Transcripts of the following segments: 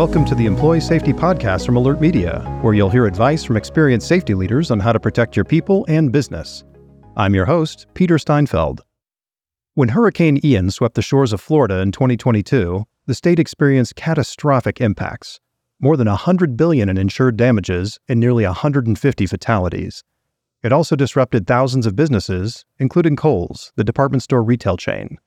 welcome to the Employee Safety Podcast from Alert Media, where you'll hear advice from experienced safety leaders on how to protect your people and business. I'm your host, Peter Steinfeld. When Hurricane Ian swept the shores of Florida in 2022, the state experienced catastrophic impacts. More than 100 billion in insured damages and nearly 150 fatalities. It also disrupted thousands of businesses, including Kohl's, the department store retail chain.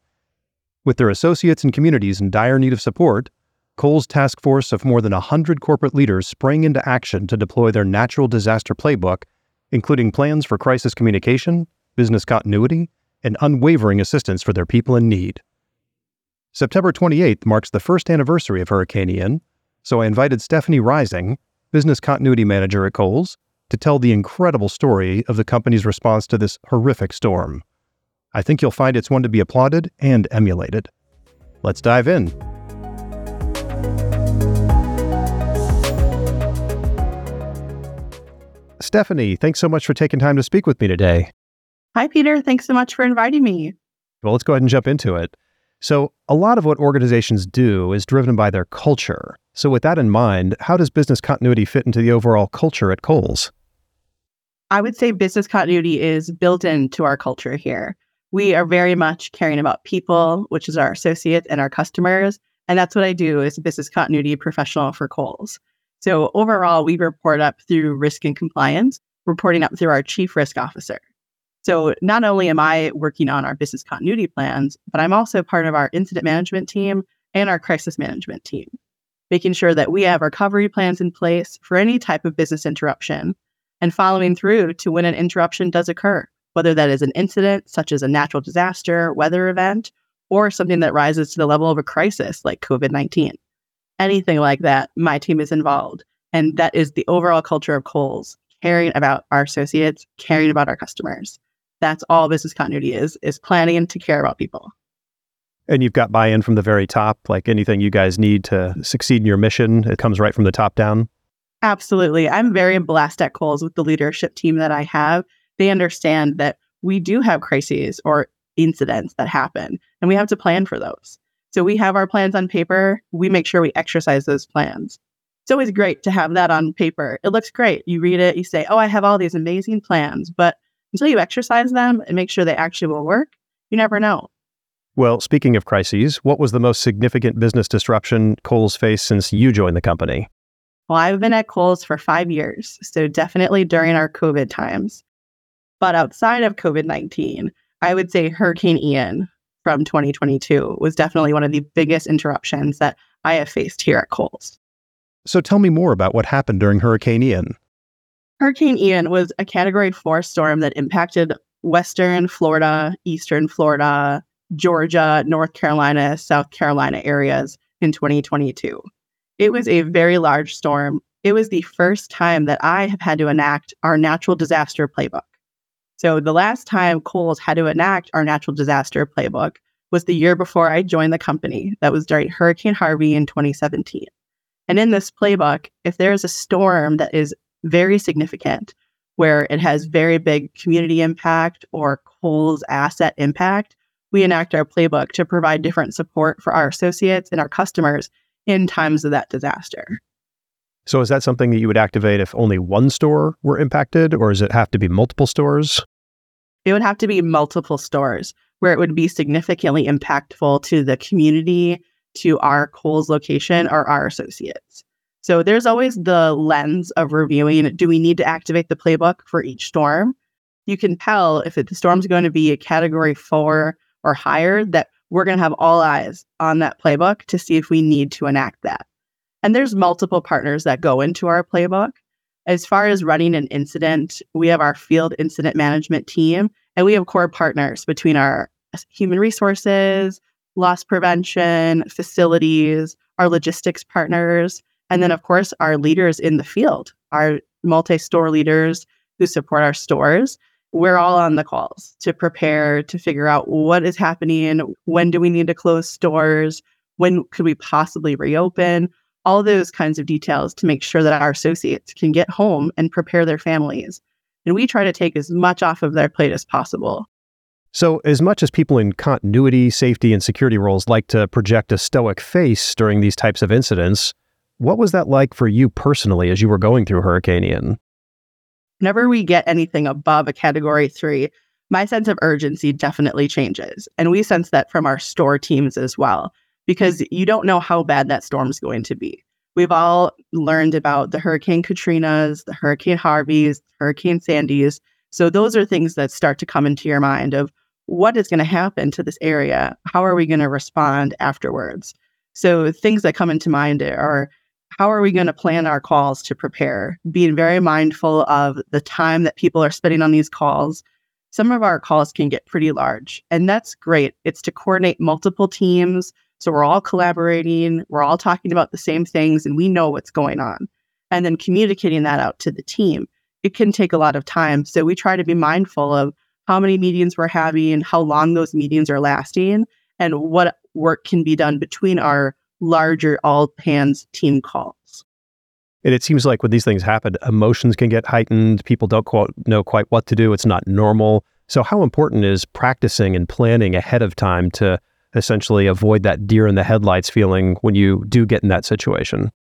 With their associates and communities in dire need of support, Kohl's task force of more than 100 corporate leaders sprang into action to deploy their natural disaster playbook, including plans for crisis communication, business continuity, and unwavering assistance for their people in need. September 28th marks the first anniversary of Hurricane Ian, so I invited Stephanie Reissing, business continuity manager at Kohl's, to tell the incredible story of the company's response to this horrific storm. I think you'll find it's one to be applauded and emulated. Let's dive in. Stephanie, thanks so much for taking time to speak with me today. Hi, Peter. Thanks so much for inviting me. Well, let's go ahead and jump into it. So, a lot of what organizations do is driven by their culture. So, with that in mind, how does business continuity fit into the overall culture at Kohl's? I would say business continuity is built into our culture here. We are very much caring about people, which is our associates and our customers. And that's what I do as a business continuity professional for Kohl's. So overall, we report up through risk and compliance, reporting up through our chief risk officer. So not only am I working on our business continuity plans, but I'm also part of our incident management team and our crisis management team, making sure that we have recovery plans in place for any type of business interruption and following through to when an interruption does occur, whether that is an incident such as a natural disaster, weather event, or something that rises to the level of a crisis like COVID 19 anything like that, my team is involved. And that is the overall culture of Kohl's, caring about our associates, caring about our customers. That's all business continuity is, is planning to care about people. And you've got buy-in from the very top, like anything you guys need to succeed in your mission, it comes right from the top down. Absolutely. I'm very blessed at Kohl's with the leadership team that I have. They understand that we do have crises or incidents that happen, and we have to plan for those. So we have our plans on paper. We make sure we exercise those plans. It's always great to have that on paper. It looks great. You read it, you say, Oh, I have all these amazing plans. But until you exercise them and make sure they actually will work, you never know. Well, speaking of crises, what was the most significant business disruption Kohl's faced since you joined the company? Well, I've been at Kohl's for five years, so definitely during our COVID times. But outside of COVID 19, I would say Hurricane Ian from 2022 was definitely one of the biggest interruptions that I have faced here at Kohl's. So tell me more about what happened during Hurricane Ian. Hurricane Ian was a category four storm that impacted Western Florida, Eastern Florida, Georgia, North Carolina, South Carolina areas in 2022. It was a very large storm. It was the first time that I have had to enact our natural disaster playbook. So the last time Kohl's had to enact our natural disaster playbook was the year before I joined the company. That was during Hurricane Harvey in 2017. And in this playbook, if there is a storm that is very significant, where it has very big community impact or Kohl's asset impact, we enact our playbook to provide different support for our associates and our customers in times of that disaster. So, is that something that you would activate if only one store were impacted, or does it have to be multiple stores? It would have to be multiple stores where it would be significantly impactful to the community, to our Kohl's location, or our associates. So there's always the lens of reviewing do we need to activate the playbook for each storm? You can tell if the storm's going to be a category four or higher that we're going to have all eyes on that playbook to see if we need to enact that. And there's multiple partners that go into our playbook. As far as running an incident, we have our field incident management team, and we have core partners between our human resources, loss prevention, facilities, our logistics partners, and then, of course, our leaders in the field, our multi store leaders who support our stores. We're all on the calls to prepare to figure out what is happening. When do we need to close stores? When could we possibly reopen? All those kinds of details to make sure that our associates can get home and prepare their families. And we try to take as much off of their plate as possible. So, as much as people in continuity, safety, and security roles like to project a stoic face during these types of incidents, What was that like for you personally as you were going through Hurricane Ian? Whenever we get anything above a category three, my sense of urgency definitely changes. And we sense that from our store teams as well, because mm-hmm. you don't know how bad that storm's going to be. We've all learned about the Hurricane Katrinas, the Hurricane Harveys, Hurricane Sandys. So those are things that start to come into your mind of what is going to happen to this area? How are we going to respond afterwards? So things that come into mind are how are we going to plan our calls to prepare? Being very mindful of the time that people are spending on these calls, some of our calls can get pretty large, and that's great. It's to coordinate multiple teams. So we're all collaborating, we're all talking about the same things, and we know what's going on. And then communicating that out to the team. It can take a lot of time. So we try to be mindful of how many meetings we're having, how long those meetings are lasting, and what work can be done between our larger all hands team calls. And it seems like when these things happen, emotions can get heightened. People don't quite know quite what to do. It's not normal. So, how important is practicing and planning ahead of time to essentially avoid that deer in the headlights feeling when you do get in that situation?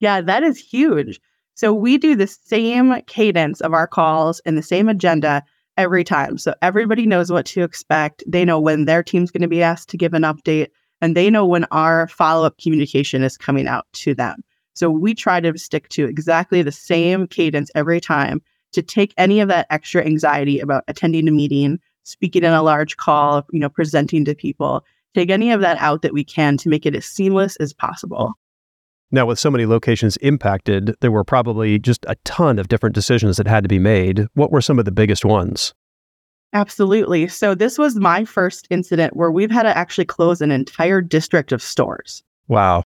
Yeah, that is huge. So, we do the same cadence of our calls and the same agenda every time. So, everybody knows what to expect. They know when their team's going to be asked to give an update, and they know when our follow up communication is coming out to them. So we try to stick to exactly the same cadence every time to take any of that extra anxiety about attending a meeting, speaking in a large call, you know, presenting to people, take any of that out that we can to make it as seamless as possible. Now, with so many locations impacted, there were probably just a ton of different decisions that had to be made. What were some of the biggest ones? Absolutely. So, this was my first incident where we've had to actually close an entire district of stores. Wow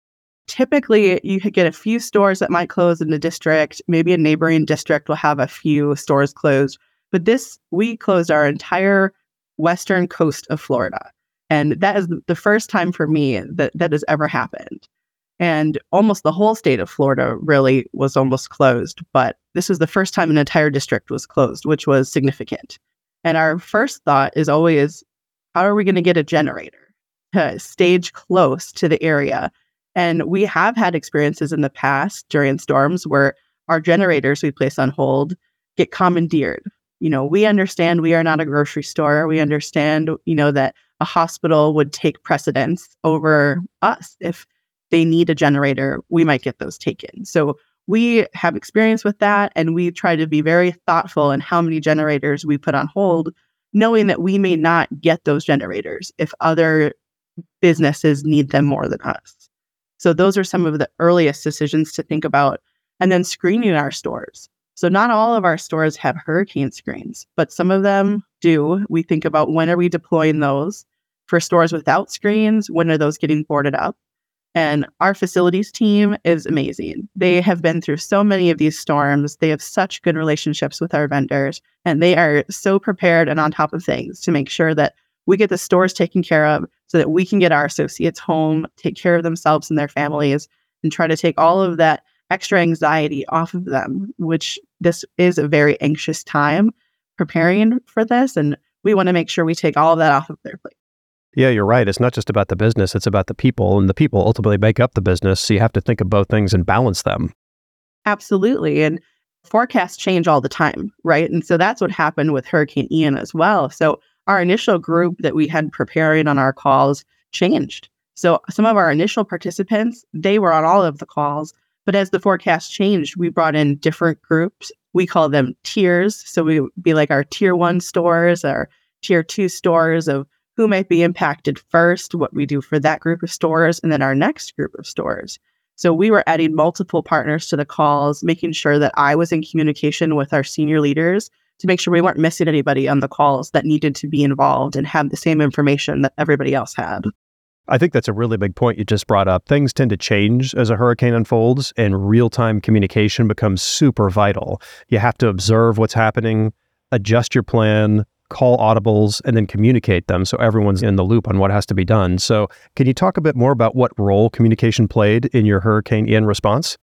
typically you could get a few stores that might close in the district. Maybe a neighboring district will have a few stores closed. But this, we closed our entire western coast of Florida. And that is the first time for me that that has ever happened. And almost the whole state of Florida really was almost closed. But this was the first time an entire district was closed, which was significant. And our first thought is always how are we going to get a generator to stage close to the area and we have had experiences in the past during storms where our generators we place on hold get commandeered. You know, we understand we are not a grocery store. We understand, you know, that a hospital would take precedence over us. If they need a generator, we might get those taken. So we have experience with that and we try to be very thoughtful in how many generators we put on hold, knowing that we may not get those generators if other businesses need them more than us. So those are some of the earliest decisions to think about. And then screening our stores. So not all of our stores have hurricane screens, but some of them do. We think about when are we deploying those? For stores without screens, when are those getting boarded up? And our facilities team is amazing. They have been through so many of these storms. They have such good relationships with our vendors, and they are so prepared and on top of things to make sure that we get the stores taken care of so that we can get our associates home, take care of themselves and their families, and try to take all of that extra anxiety off of them, which this is a very anxious time preparing for this. And we want to make sure we take all of that off of their plate. Yeah, you're right. It's not just about the business, it's about the people, and the people ultimately make up the business. So you have to think of both things and balance them. Absolutely. And forecasts change all the time, right? And so that's what happened with Hurricane Ian as well. So our initial group that we had preparing on our calls changed. So some of our initial participants, they were on all of the calls, but as the forecast changed, we brought in different groups. We call them tiers. So we would be like our tier one stores, our tier two stores of who might be impacted first, what we do for that group of stores, and then our next group of stores. So we were adding multiple partners to the calls, making sure that I was in communication with our senior leaders to make sure we weren't missing anybody on the calls that needed to be involved and have the same information that everybody else had. I think that's a really big point you just brought up. Things tend to change as a hurricane unfolds, and real time communication becomes super vital. You have to observe what's happening, adjust your plan, call audibles, and then communicate them so everyone's in the loop on what has to be done. So, can you talk a bit more about what role communication played in your Hurricane Ian response?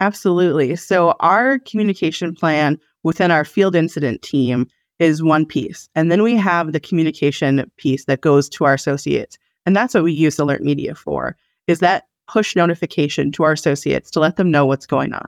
Absolutely. So, our communication plan within our field incident team is one piece. And then we have the communication piece that goes to our associates. And that's what we use Alert Media for, is that push notification to our associates to let them know what's going on.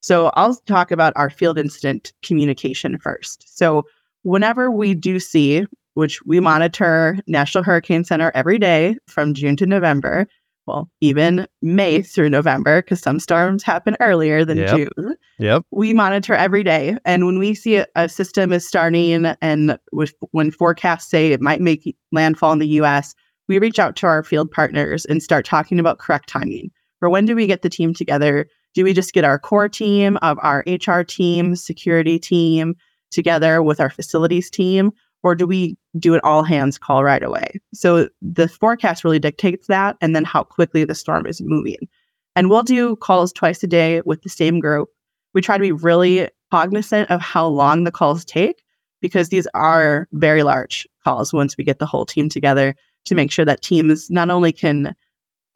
So I'll talk about our field incident communication first. So whenever we do see, which we monitor National Hurricane Center every day from June to November, well, even May through November, because some storms happen earlier than Yep. June. Yep. We monitor every day. And when we see a, a system is starting and with, when forecasts say it might make landfall in the US, we reach out to our field partners and start talking about correct timing. For when do we get the team together? Do we just get our core team of our HR team, security team together with our facilities team? Or do we do an all hands call right away? So the forecast really dictates that and then how quickly the storm is moving. And we'll do calls twice a day with the same group. We try to be really cognizant of how long the calls take because these are very large calls once we get the whole team together to make sure that teams not only can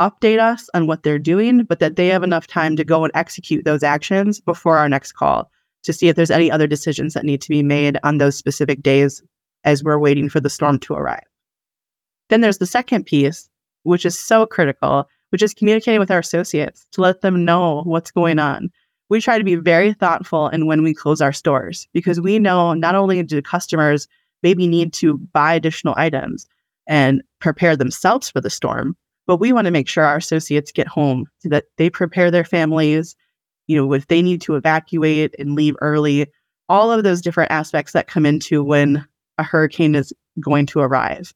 update us on what they're doing, but that they have enough time to go and execute those actions before our next call to see if there's any other decisions that need to be made on those specific days as we're waiting for the storm to arrive. Then there's the second piece, which is so critical, which is communicating with our associates to let them know what's going on. We try to be very thoughtful in when we close our stores because we know not only do customers maybe need to buy additional items and prepare themselves for the storm, but we want to make sure our associates get home so that they prepare their families. You know, if they need to evacuate and leave early, all of those different aspects that come into when a hurricane is going to arrive.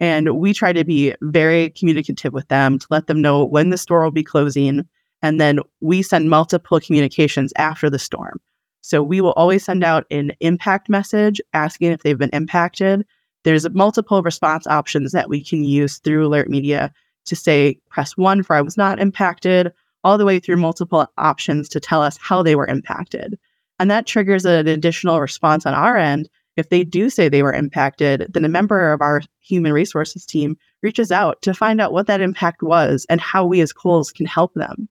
And we try to be very communicative with them to let them know when the store will be closing. And then we send multiple communications after the storm. So we will always send out an impact message asking if they've been impacted. There's multiple response options that we can use through Alert Media to say, press one for I was not impacted, all the way through multiple options to tell us how they were impacted. And that triggers an additional response on our end. If they do say they were impacted, then a member of our human resources team reaches out to find out what that impact was and how we as Kohl's can help them.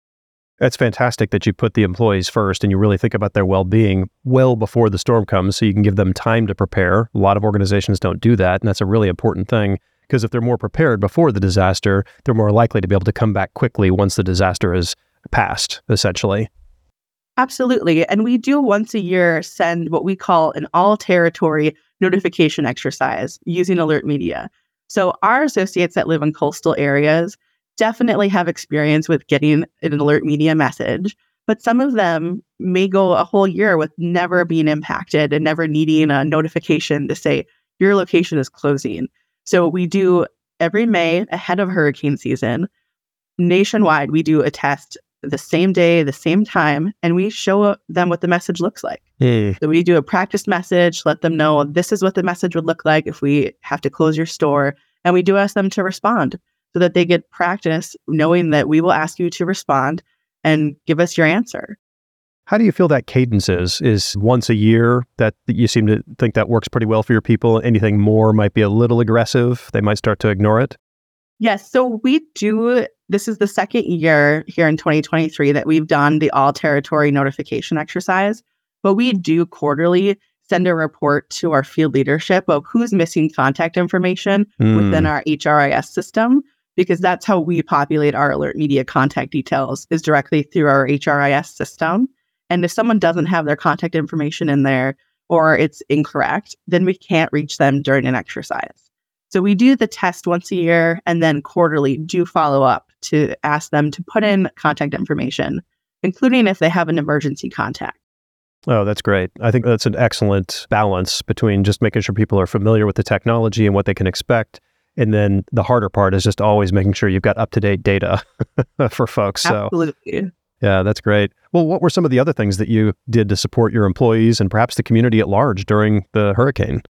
That's fantastic that you put the employees first and you really think about their well being well before the storm comes so you can give them time to prepare. A lot of organizations don't do that. And that's a really important thing because if they're more prepared before the disaster, they're more likely to be able to come back quickly once the disaster is passed, essentially. Absolutely. And we do once a year send what we call an all territory notification exercise using Alert Media. So our associates that live in coastal areas definitely have experience with getting an Alert Media message, but some of them may go a whole year with never being impacted and never needing a notification to say your location is closing. So we do every May ahead of hurricane season. Nationwide, we do a test the same day, the same time, and we show them what the message looks like. Mm. So we do a practice message, let them know this is what the message would look like if we have to close your store. And we do ask them to respond so that they get practice knowing that we will ask you to respond and give us your answer. How do you feel that cadence is? Is once a year that you seem to think that works pretty well for your people? Anything more might be a little aggressive. They might start to ignore it. Yes. So we do, this is the second year here in 2023 that we've done the all territory notification exercise, but we do quarterly send a report to our field leadership of who's missing contact information within Mm. our HRIS system, because that's how we populate our alert media contact details is directly through our HRIS system. And if someone doesn't have their contact information in there or it's incorrect, then we can't reach them during an exercise. So we do the test once a year and then quarterly do follow up to ask them to put in contact information, including if they have an emergency contact. Oh, that's great. I think that's an excellent balance between just making sure people are familiar with the technology and what they can expect. And then the harder part is just always making sure you've got up to date data for folks. So, Absolutely. Yeah, that's great. Well, what were some of the other things that you did to support your employees and perhaps the community at large during the hurricane?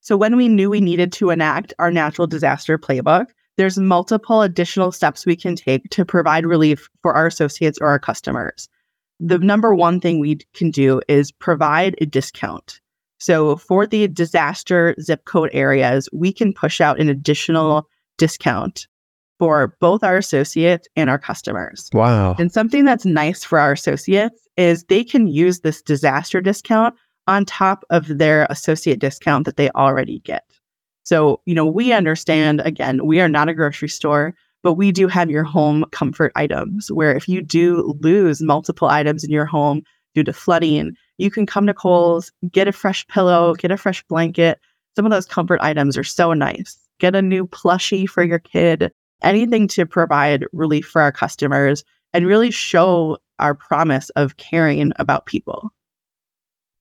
So when we knew we needed to enact our natural disaster playbook, there's multiple additional steps we can take to provide relief for our associates or our customers. The number one thing we can do is provide a discount. So for the disaster zip code areas, we can push out an additional discount for both our associates and our customers. Wow. And something that's nice for our associates is they can use this disaster discount on top of their associate discount that they already get. So, you know, we understand again, we are not a grocery store. But we do have your home comfort items where if you do lose multiple items in your home due to flooding, you can come to Kohl's, get a fresh pillow, get a fresh blanket. Some of those comfort items are so nice. Get a new plushie for your kid, anything to provide relief for our customers and really show our promise of caring about people.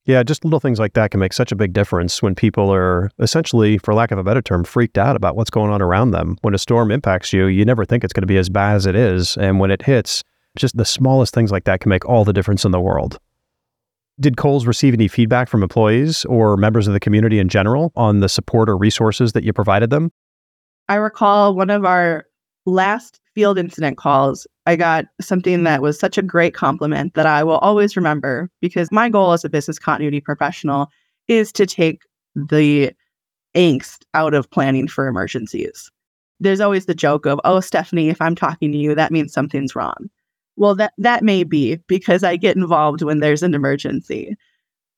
Yeah, just little things like that can make such a big difference when people are essentially, for lack of a better term, freaked out about what's going on around them. When a storm impacts you, you never think it's going to be as bad as it is. And when it hits, just the smallest things like that can make all the difference in the world. Did Kohl's receive any feedback from employees or members of the community in general on the support or resources that you provided them? I recall one of our last field incident calls, I got something that was such a great compliment that I will always remember because my goal as a business continuity professional is to take the angst out of planning for emergencies. There's always the joke of, oh, Stephanie, if I'm talking to you, that means something's wrong. Well, that, that may be because I get involved when there's an emergency.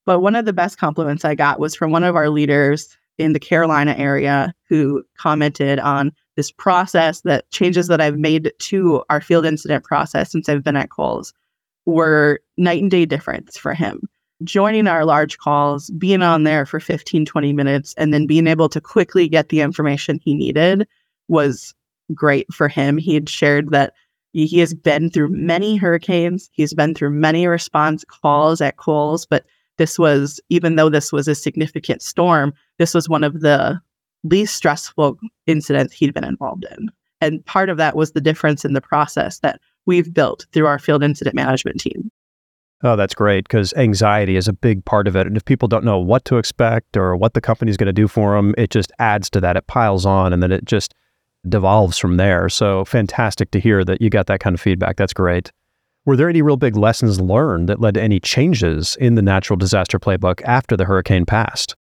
But one of the best compliments I got was from one of our leaders in the Carolina area who commented on this process that changes that I've made to our field incident process since I've been at Kohl's were night and day difference for him. Joining our large calls, being on there for 15, 20 minutes, and then being able to quickly get the information he needed was great for him. He had shared that he has been through many hurricanes, he's been through many response calls at Kohl's, but this was, even though this was a significant storm, this was one of the least stressful incidents he'd been involved in. And part of that was the difference in the process that we've built through our field incident management team. Oh, that's great because anxiety is a big part of it. And if people don't know what to expect or what the company's going to do for them, it just adds to that. It piles on and then it just devolves from there. So fantastic to hear that you got that kind of feedback. That's great. Were there any real big lessons learned that led to any changes in the natural disaster playbook after the hurricane passed?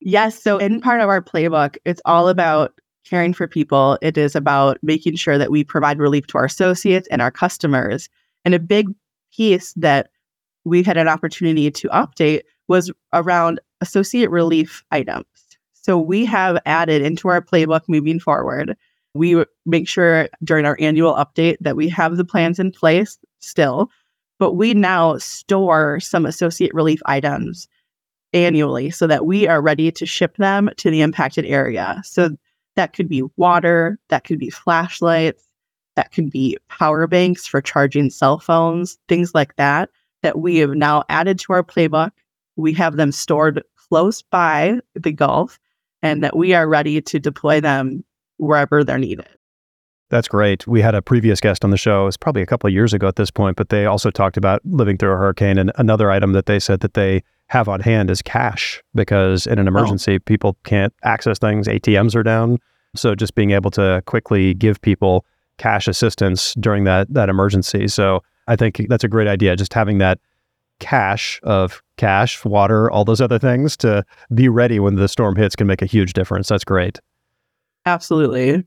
Yes. So, in part of our playbook, it's all about caring for people. It is about making sure that we provide relief to our associates and our customers. And a big piece that we had an opportunity to update was around associate relief items. So, we have added into our playbook moving forward. We make sure during our annual update that we have the plans in place still, but we now store some associate relief items annually so that we are ready to ship them to the impacted area. So that could be water, that could be flashlights, that could be power banks for charging cell phones, things like that, that we have now added to our playbook. We have them stored close by the Gulf and that we are ready to deploy them wherever they're needed. That's great. We had a previous guest on the show. It's probably a couple of years ago at this point, but they also talked about living through a hurricane. And another item that they said that they have on hand is cash because in an oh. emergency, oh. people can't access things. ATMs are down. So just being able to quickly give people cash assistance during that that emergency. So I think that's a great idea. Just having that cache of cash, water, all those other things to be ready when the storm hits can make a huge difference. That's great. Absolutely.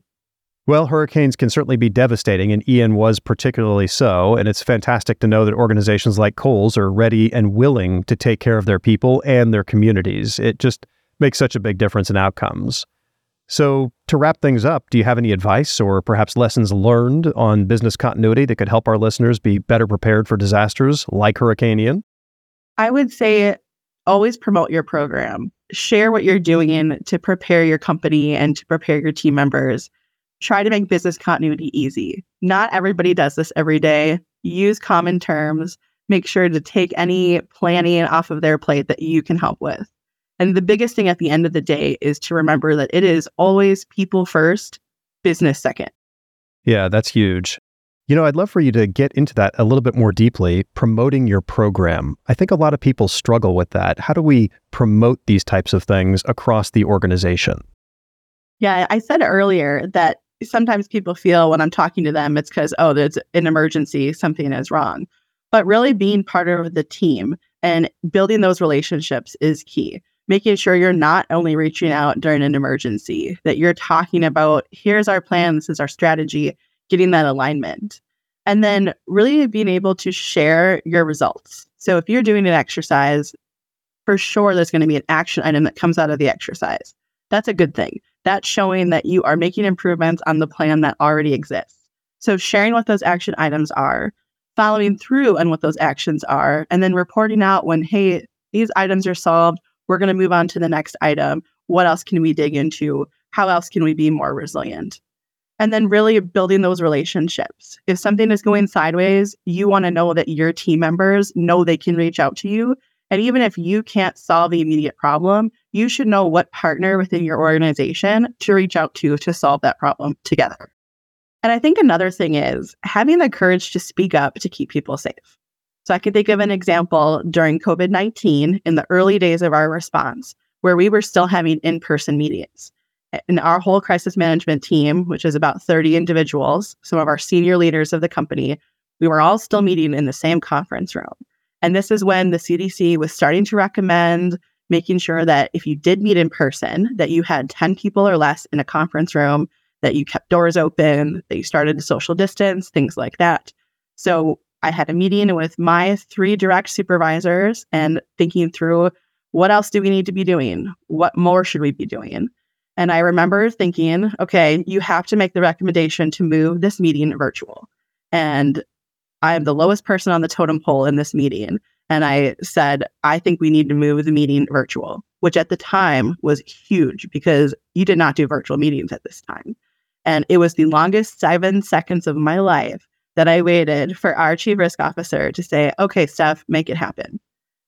Well, hurricanes can certainly be devastating, and Ian was particularly so. And it's fantastic to know that organizations like Kohl's are ready and willing to take care of their people and their communities. It just makes such a big difference in outcomes. So, to wrap things up, do you have any advice or perhaps lessons learned on business continuity that could help our listeners be better prepared for disasters like Hurricane Ian? I would say always promote your program. Share what you're doing to prepare your company and to prepare your team members try to make business continuity easy. Not everybody does this every day. Use common terms. Make sure to take any planning off of their plate that you can help with. And the biggest thing at the end of the day is to remember that it is always people first, business second. Yeah, that's huge. You know, I'd love for you to get into that a little bit more deeply, promoting your program. I think a lot of people struggle with that. How do we promote these types of things across the organization? Yeah, I said earlier that sometimes people feel when I'm talking to them, it's because, oh, there's an emergency, something is wrong. But really being part of the team and building those relationships is key. Making sure you're not only reaching out during an emergency, that you're talking about, here's our plan, this is our strategy, getting that alignment. And then really being able to share your results. So if you're doing an exercise, for sure there's going to be an action item that comes out of the exercise. That's a good thing that's showing that you are making improvements on the plan that already exists. So, sharing what those action items are, following through on what those actions are, and then reporting out when, hey, these items are solved, we're going to move on to the next item. What else can we dig into? How else can we be more resilient? And then really building those relationships. If something is going sideways, you want to know that your team members know they can reach out to you. And even if you can't solve the immediate problem, you should know what partner within your organization to reach out to to solve that problem together. And I think another thing is having the courage to speak up to keep people safe. So I can think of an example during COVID 19 in the early days of our response, where we were still having in person meetings. And our whole crisis management team, which is about 30 individuals, some of our senior leaders of the company, we were all still meeting in the same conference room. And this is when the CDC was starting to recommend making sure that if you did meet in person, that you had 10 people or less in a conference room, that you kept doors open, that you started to social distance, things like that. So I had a meeting with my three direct supervisors and thinking through what else do we need to be doing? What more should we be doing? And I remember thinking, okay, you have to make the recommendation to move this meeting virtual. And I am the lowest person on the totem pole in this meeting. And I said, I think we need to move the meeting virtual, which at the time was huge because you did not do virtual meetings at this time. And it was the longest seven seconds of my life that I waited for our chief risk officer to say, okay, Steph, make it happen.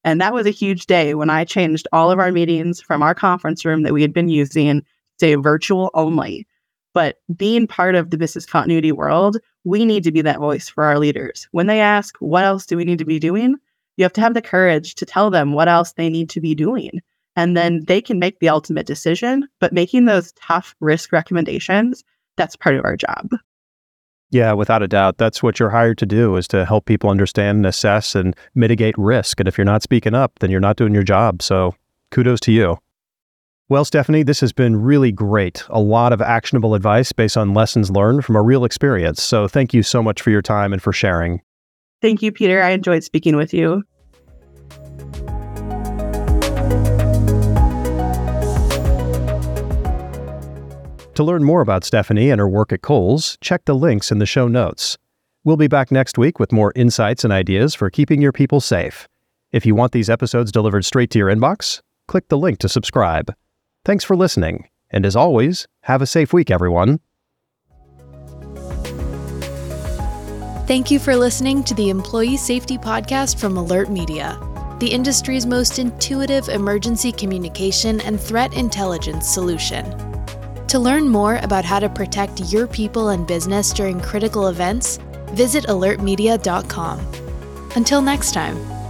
And that was a huge day when I changed all of our meetings from our conference room that we had been using to virtual only. But being part of the business continuity world, we need to be that voice for our leaders. When they ask, what else do we need to be doing? You have to have the courage to tell them what else they need to be doing. And then they can make the ultimate decision. But making those tough risk recommendations, that's part of our job. Yeah, without a doubt. That's what you're hired to do is to help people understand and assess and mitigate risk. And if you're not speaking up, then you're not doing your job. So kudos to you. Well, Stephanie, this has been really great. A lot of actionable advice based on lessons learned from a real experience. So thank you so much for your time and for sharing. Thank you, Peter. I enjoyed speaking with you. To learn more about Stephanie and her work at Kohl's, check the links in the show notes. We'll be back next week with more insights and ideas for keeping your people safe. If you want these episodes delivered straight to your inbox, click the link to subscribe. Thanks for listening, and as always, have a safe week, everyone. Thank you for listening to the Employee Safety Podcast from Alert Media, the industry's most intuitive emergency communication and threat intelligence solution. To learn more about how to protect your people and business during critical events, visit alertmedia.com. Until next time.